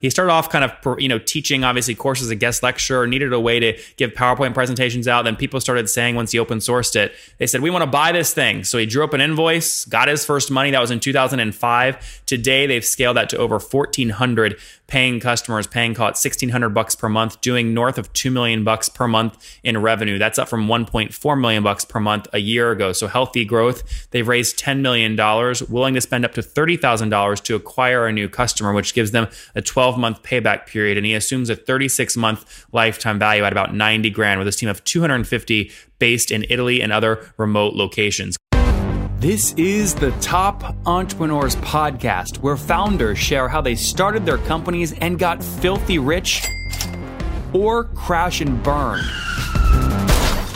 He started off kind of, you know, teaching obviously courses a guest lecturer, needed a way to give PowerPoint presentations out. Then people started saying once he open sourced it, they said, we want to buy this thing. So he drew up an invoice, got his first money. That was in 2005. Today, they've scaled that to over 1,400 paying customers, paying call it 1,600 bucks per month, doing north of 2 million bucks per month in revenue. That's up from 1.4 million bucks per month a year ago. So healthy growth. They've raised $10 million, willing to spend up to $30,000 to acquire a new customer, which gives them a 12 12 month payback period, and he assumes a 36 month lifetime value at about 90 grand with his team of 250 based in Italy and other remote locations. This is the Top Entrepreneurs Podcast, where founders share how they started their companies and got filthy rich or crash and burn.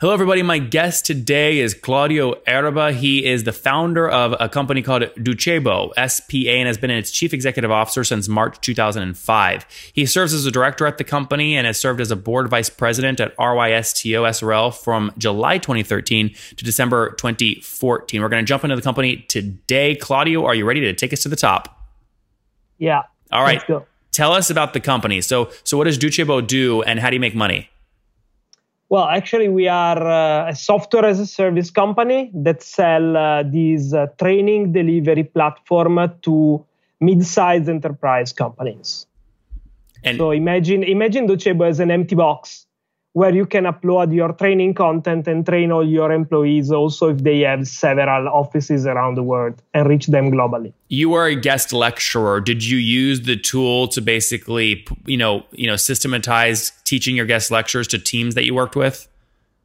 Hello, everybody. My guest today is Claudio Erba. He is the founder of a company called Docebo, SPA, and has been its chief executive officer since March 2005. He serves as a director at the company and has served as a board vice president at RYSTO SRL from July 2013 to December 2014. We're going to jump into the company today. Claudio, are you ready to take us to the top? Yeah. All right. Tell us about the company. So, so what does Docebo do, and how do you make money? Well, actually, we are uh, a software as a service company that sell uh, this uh, training delivery platform to mid-sized enterprise companies. And so imagine imagine Docebo as an empty box where you can upload your training content and train all your employees also if they have several offices around the world and reach them globally. You are a guest lecturer. Did you use the tool to basically you know you know systematize teaching your guest lectures to teams that you worked with?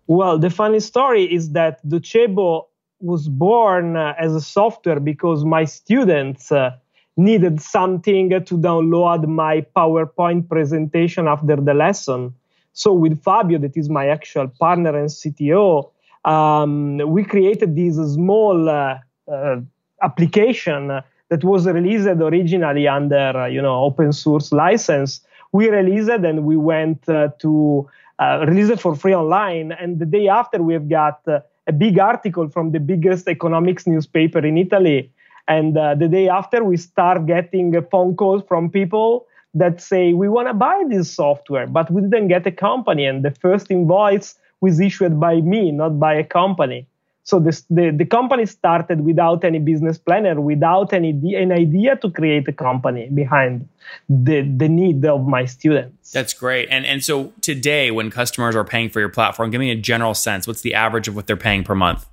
Well the funny story is that docebo was born uh, as a software because my students uh, needed something to download my powerpoint presentation after the lesson so with Fabio, that is my actual partner and CTO, um, we created this small uh, uh, application that was released originally under uh, you know open source license. We released it and we went uh, to uh, release it for free online. And the day after, we have got uh, a big article from the biggest economics newspaper in Italy. And the day after, we start getting phone calls from people that say we want to buy this software, but we didn't get a company, and the first invoice was issued by me, not by a company. So this, the the company started without any business plan and without any an idea to create a company behind the the need of my students. That's great. And and so today, when customers are paying for your platform, give me a general sense. What's the average of what they're paying per month?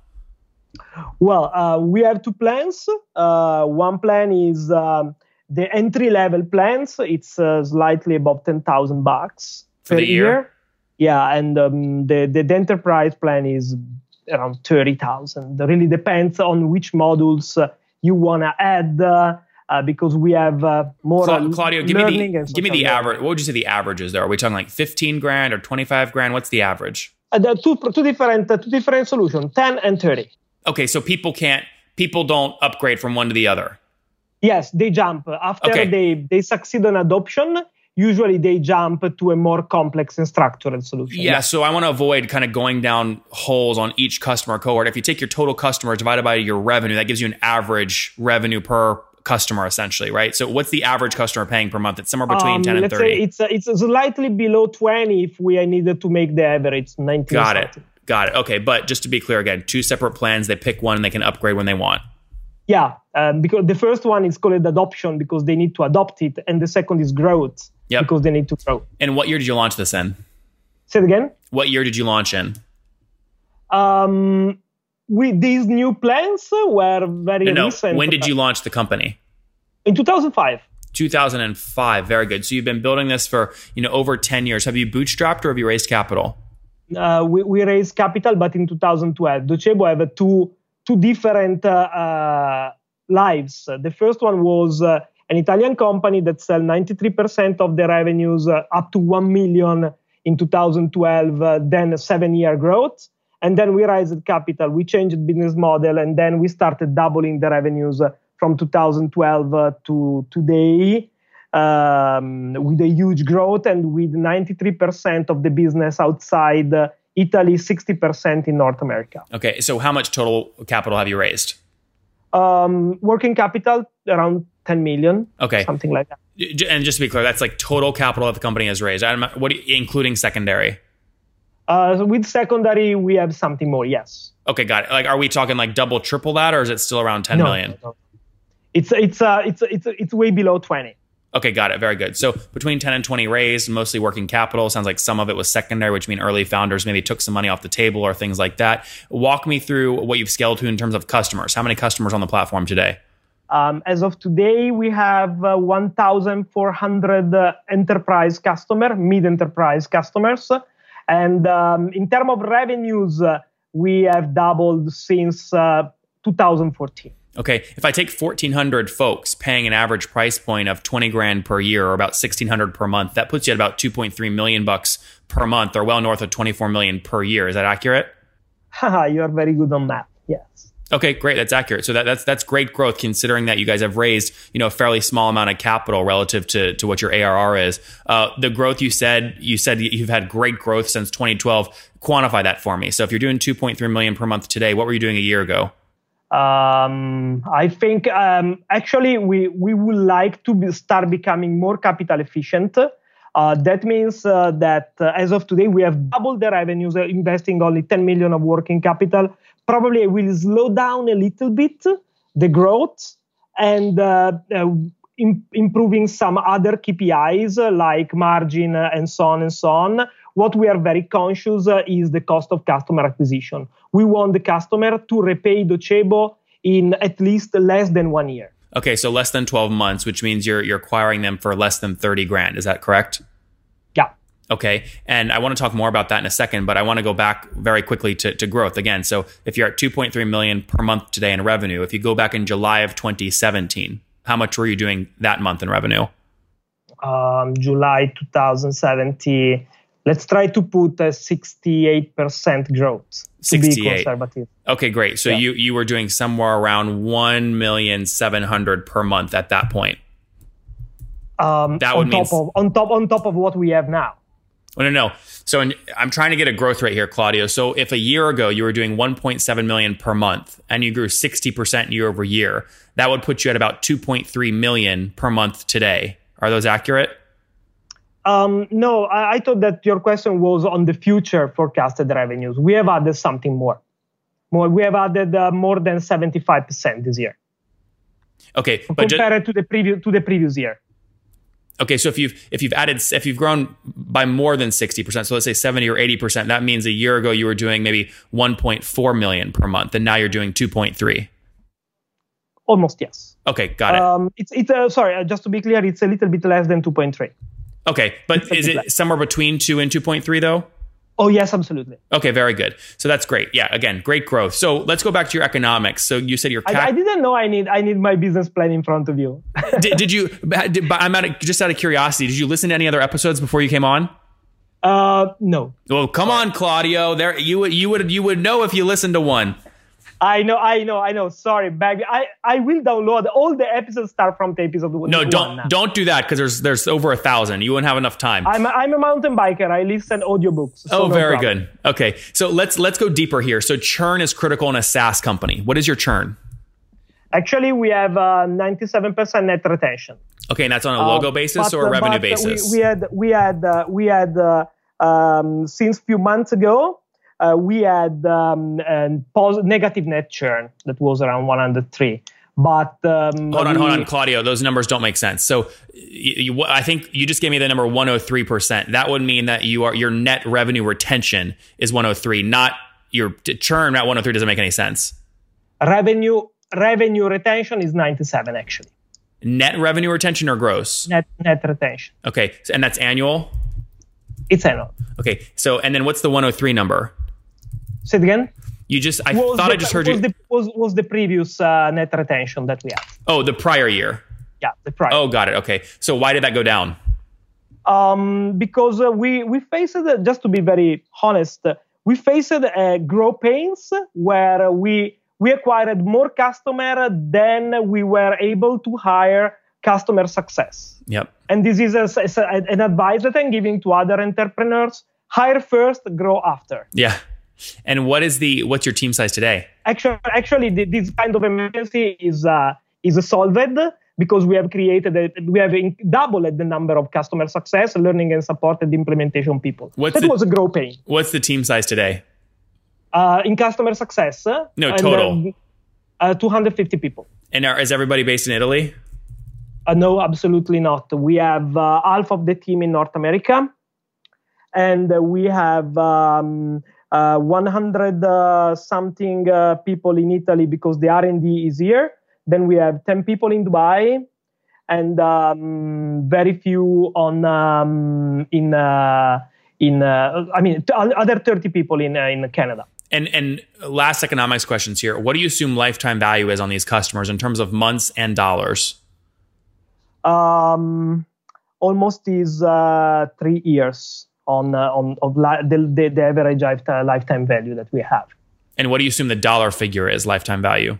Well, uh, we have two plans. Uh, one plan is um, the entry level plans, it's uh, slightly above 10,000 bucks per year. year. Yeah, and um, the, the, the enterprise plan is around 30,000. It really depends on which modules uh, you want to add. Uh, uh, because we have uh, more Cla- Claudio, give me the give me the average. What would you say the averages there? Are we talking like fifteen grand or twenty five grand? What's the average? Uh, the two two different uh, two different solutions, ten and thirty. Okay, so people can't people don't upgrade from one to the other. Yes, they jump after okay. they they succeed on adoption. Usually, they jump to a more complex and structured solution. Yeah, so I want to avoid kind of going down holes on each customer cohort. If you take your total customer divided by your revenue, that gives you an average revenue per customer essentially, right? So what's the average customer paying per month? It's somewhere between um, 10 and 30. Let's say it's, it's slightly below 20 if we needed to make the average 19. Got it. Got it. Okay, but just to be clear again, two separate plans. They pick one and they can upgrade when they want. Yeah, um, because the first one is called adoption because they need to adopt it, and the second is growth yep. because they need to grow. And what year did you launch this in? Say it again. What year did you launch in? Um, we these new plans were very no, no. recent. When did you launch the company? In 2005. 2005. Very good. So you've been building this for you know over 10 years. Have you bootstrapped or have you raised capital? Uh, we, we raised capital, but in 2012. Docebo have a two two different uh, uh, lives. The first one was uh, an Italian company that sell 93% of their revenues up to 1 million in 2012, uh, then a seven year growth. And then we raised capital, we changed business model, and then we started doubling the revenues from 2012 uh, to today um, with a huge growth and with 93% of the business outside Italy, 60% in North America. Okay, so how much total capital have you raised? Um, working capital around 10 million. Okay. Something like that. And just to be clear, that's like total capital that the company has raised. I'm, what, do you- including secondary? Uh, so with secondary, we have something more, yes. Okay, got it. Like, are we talking like double, triple that, or is it still around ten No, million? no, no. It's, it's, uh, it's, it's, it's way below 20. Okay, got it. Very good. So between 10 and 20 raised, mostly working capital. Sounds like some of it was secondary, which mean early founders maybe took some money off the table or things like that. Walk me through what you've scaled to in terms of customers. How many customers on the platform today? Um, as of today, we have uh, 1,400 uh, enterprise customer, mid-enterprise customers, and um, in terms of revenues, uh, we have doubled since uh, 2014. Okay, if I take 1,400 folks paying an average price point of 20 grand per year or about 1,600 per month, that puts you at about 2.3 million bucks per month or well north of 24 million per year. Is that accurate? Haha, you are very good on that. Yes. Okay, great. That's accurate. So that, that's that's great growth considering that you guys have raised you know a fairly small amount of capital relative to, to what your ARR is. Uh, the growth you said you said you've had great growth since 2012. Quantify that for me. So if you're doing 2.3 million per month today, what were you doing a year ago? Um, I think um, actually we, we would like to be, start becoming more capital efficient. Uh, that means uh, that uh, as of today, we have doubled the revenues, uh, investing only 10 million of working capital. Probably will slow down a little bit the growth and uh, uh, im- improving some other KPIs like margin and so on and so on. What we are very conscious uh, is the cost of customer acquisition. We want the customer to repay Docebo in at least less than one year. Okay, so less than 12 months, which means you're you're acquiring them for less than 30 grand. Is that correct? Yeah. Okay. And I want to talk more about that in a second, but I want to go back very quickly to, to growth again. So if you're at 2.3 million per month today in revenue, if you go back in July of 2017, how much were you doing that month in revenue? Um, July 2017. Let's try to put a 68% growth to be conservative. Okay, great. So Yeah. you you were doing somewhere around 1,700 per month at that point. Um, That on would mean- top of on top on top of what we have now. Oh, no, no. So in, I'm trying to get a growth rate here, Claudio. So if a year ago you were doing 1.7 million per month and you grew 60% year over year, that would put you at about 2.3 million per month today. Are those accurate? Um, no, I, I thought that your question was on the future forecasted revenues. We have added something more. More, we have added uh, more than 75% this year Okay, compared to the previous to the previous year. okay. So if you've if you've added if you've grown by more than 60%, so let's say 70 or 80%, that means a year ago you were doing maybe 1.4 million per month, and now you're doing 2.3. Almost yes. Okay, got it. Um, it's it's uh, sorry, uh, just to be clear, it's a little bit less than 2.3. okay, but is it somewhere between two and 2.3 though? Oh yes, absolutely. Okay, very good. So that's great. Yeah, again, great growth. So let's go back to your economics. So you said your I, I didn't know I need I need my business plan in front of you. did, did you? Did, I'm out of, just out of curiosity. Did you listen to any other episodes before you came on? uh, no, Well, come on, Claudio. There, you would you would you would know if you listened to one. I know, I know, I know. Sorry, baby. I I will download all the episodes start from the episode. No, one don't now. don't do that because there's there's over a thousand. You won't have enough time. I'm a, I'm a mountain biker. I listen audiobooks. so oh, no very problem. good. Okay, so let's let's go deeper here. So churn is critical in a SaaS company. What is your churn? Actually, we have uh, 97% net retention. Okay, and that's on a logo Uh, basis but, or a revenue basis? We, we had we had uh, we had uh, um, since few months ago uh, we had um, and pos- negative net churn that was around 103. But um, Hold on, we- hold on, Claudio. Those numbers don't make sense. So, you, you, I think you just gave me the number 103 percent. That would mean that you are your net revenue retention is 103, not your churn at 103. Doesn't make any sense. revenue revenue retention is 97 actually. Net revenue retention or gross? Net net retention. Okay, and that's annual. It's annual. Okay, so and then what's the 103 number? Say it again. You just, I was thought the, I just heard was you. The, was, was the previous uh, net retention that we had. oh, the prior year. Yeah, the prior. Oh, got it. Okay. So why did that go down? um, because uh, we we faced uh, just to be very honest, uh, we faced uh, grow pains where we we acquired more customer than we were able to hire customer success. Yep. And this is a, a- an advice that I'm giving to other entrepreneurs: hire first, grow after. Yeah. And what is the, what's your team size today? Actually, actually, this kind of emergency is uh, is solved because we have created a, we have in- doubled the number of customer success, learning and supported implementation people. What's that the- was a grow pain. What's the team size today? uh, in customer success. uh, No, total. uh, 250 people. And are, is everybody based in Italy? Uh, no, absolutely not. We have uh, half of the team in North America, and uh, we have um, uh, 100 uh, something uh, people in Italy because the R&D is here. Then we have 10 people in Dubai, and um, very few on um, in uh, in uh, I mean t- other 30 people in uh, in Canada. And and last economics questions here. What do you assume lifetime value is on these customers in terms of months and dollars? um, almost is uh, three years on uh, on of li- the, the, the average lifetime, lifetime value that we have. And what do you assume the dollar figure is lifetime value?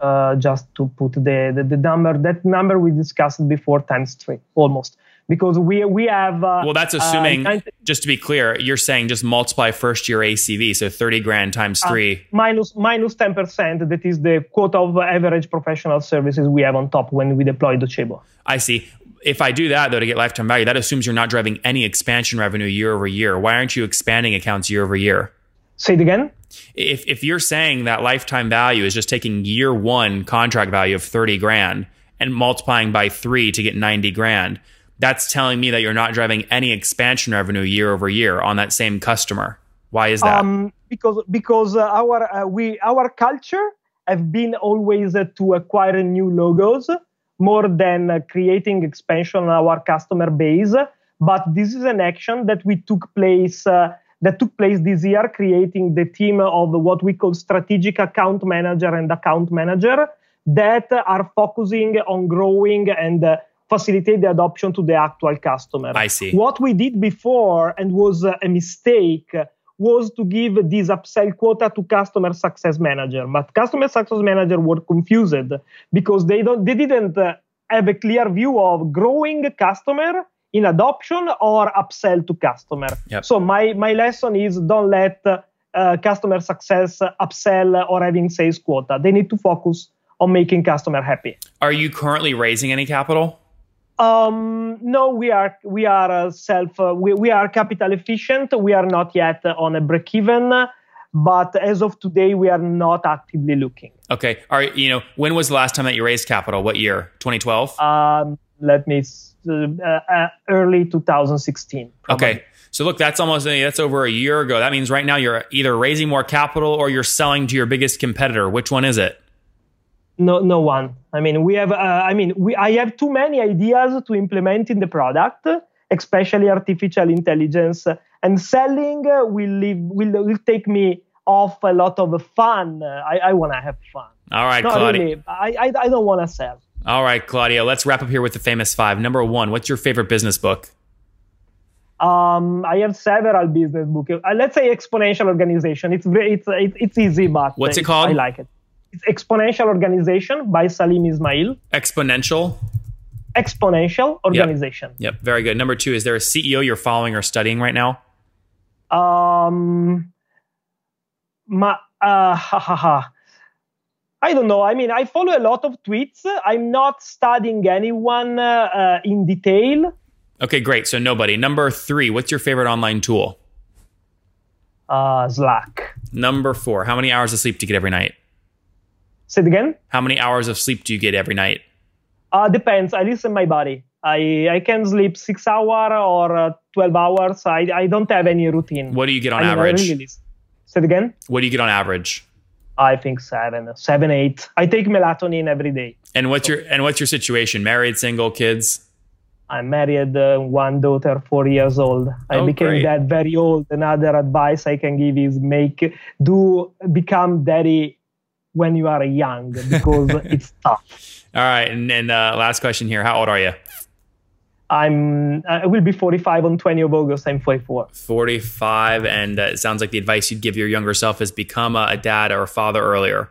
Uh, just to put the, the the number that number we discussed before times three almost because we we have uh, Well, that's assuming. uh, 90 just to be clear, you're saying just multiply first year ACV, so thirty grand times three. minus minus 10% that is the quota of average professional services we have on top when we deploy Docebo. I see. If I do that though to get lifetime value, that assumes you're not driving any expansion revenue year over year. Why aren't you expanding accounts year over year? Say it again. If if you're saying that lifetime value is just taking year one contract value of thirty grand and multiplying by three to get ninety grand, that's telling me that you're not driving any expansion revenue year over year on that same customer. Why is that? um, because because uh, our uh, we our culture have been always uh, to acquire new logos more than uh, creating expansion on our customer base but this is an action that we took place uh, that took place this year creating the team of what we call strategic account manager and account manager that are focusing on growing and uh, facilitate the adoption to the actual customer I see. what we did before and was a mistake was to give this upsell quota to customer success manager but customer success manager were confused because they don't they didn't uh, have a clear view of growing customer in adoption or upsell to customer Yep. so my my lesson is don't let uh, customer success upsell or having sales quota they need to focus on making customer happy Are you currently raising any capital? Um, no, we are we are uh, self uh, we, we are capital efficient. We are not yet uh, on a break even, but as of today, we are not actively looking. Okay. all right. you know when was the last time that you raised capital? What year? 2012. Um, let me uh, uh, early 2016. probably. Okay. So look, that's almost that's over a year ago. That means right now you're either raising more capital or you're selling to your biggest competitor. Which one is it? No, no one. I mean, we have. Uh, I mean, we. I have too many ideas to implement in the product, especially artificial intelligence, and selling will leave, will will take me off a lot of fun. I, I want to have fun. All right, No, Claudia. really. I, I, I don't want to sell. All right, Claudia. Let's wrap up here with the famous five. Number one, what's your favorite business book? Um, I have several business books. Uh, let's say exponential organization. It's very, it's it's, it's easy, but What's it called? I like it. It's exponential organization by Salim Ismail. Exponential. Exponential organization. Yep. Very good. Number two, is there a CEO you're following or studying right now? Um, ma, uh, ha, ha, ha. I don't know. I mean, I follow a lot of tweets. I'm not studying anyone uh, uh, in detail. Okay, great. So nobody. Number three, what's your favorite online tool? Uh, Slack. Number four, how many hours of sleep do you get every night? Say it again. How many hours of sleep do you get every night? Uh, depends. I listen my body. I, I can sleep six hour or uh, 12 hours. I, I don't have any routine. What do you get on I average? really. Say it again. What do you get on average? I think seven, seven, eight. I take melatonin every day. And what's your and what's your situation? Married, single, kids? I'm married, uh, one daughter, four years old. I Oh, became great. dad very old. Another advice I can give is make do become daddy when you are young because it's tough. All right, and, and uh, last question here: How old are you? I'm I will be 45 on 20 of August. I'm 44. Forty-five, and uh, it sounds like the advice you'd give your younger self is become a, a dad or a father earlier.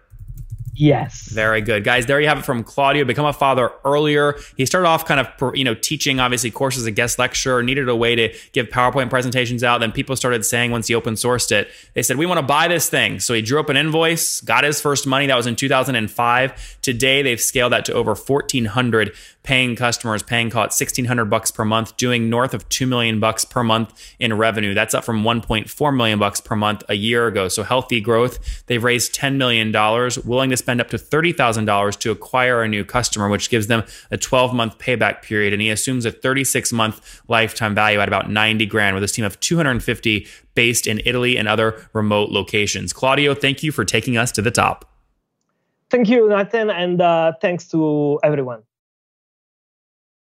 Yes. Very good, guys. There you have it from Claudio. Become a father earlier. He started off kind of, you know, teaching obviously courses a guest lecturer. Needed a way to give PowerPoint presentations out. Then people started saying once he open sourced it, they said we want to buy this thing. So he drew up an invoice, got his first money. That was in 2005. Today they've scaled that to over 1,400 paying customers, paying call it 1,600 bucks per month, doing north of two million bucks per month in revenue. That's up from 1.4 million bucks per month a year ago. So healthy growth. They've raised 10 million dollars, willing to spend up to $30,000 to acquire a new customer, which gives them a 12 month payback period. And he assumes a 36 month lifetime value at about 90 grand with his team of 250 based in Italy and other remote locations. Claudio, thank you for taking us to the top. Thank you, Nathan, and uh, thanks to everyone.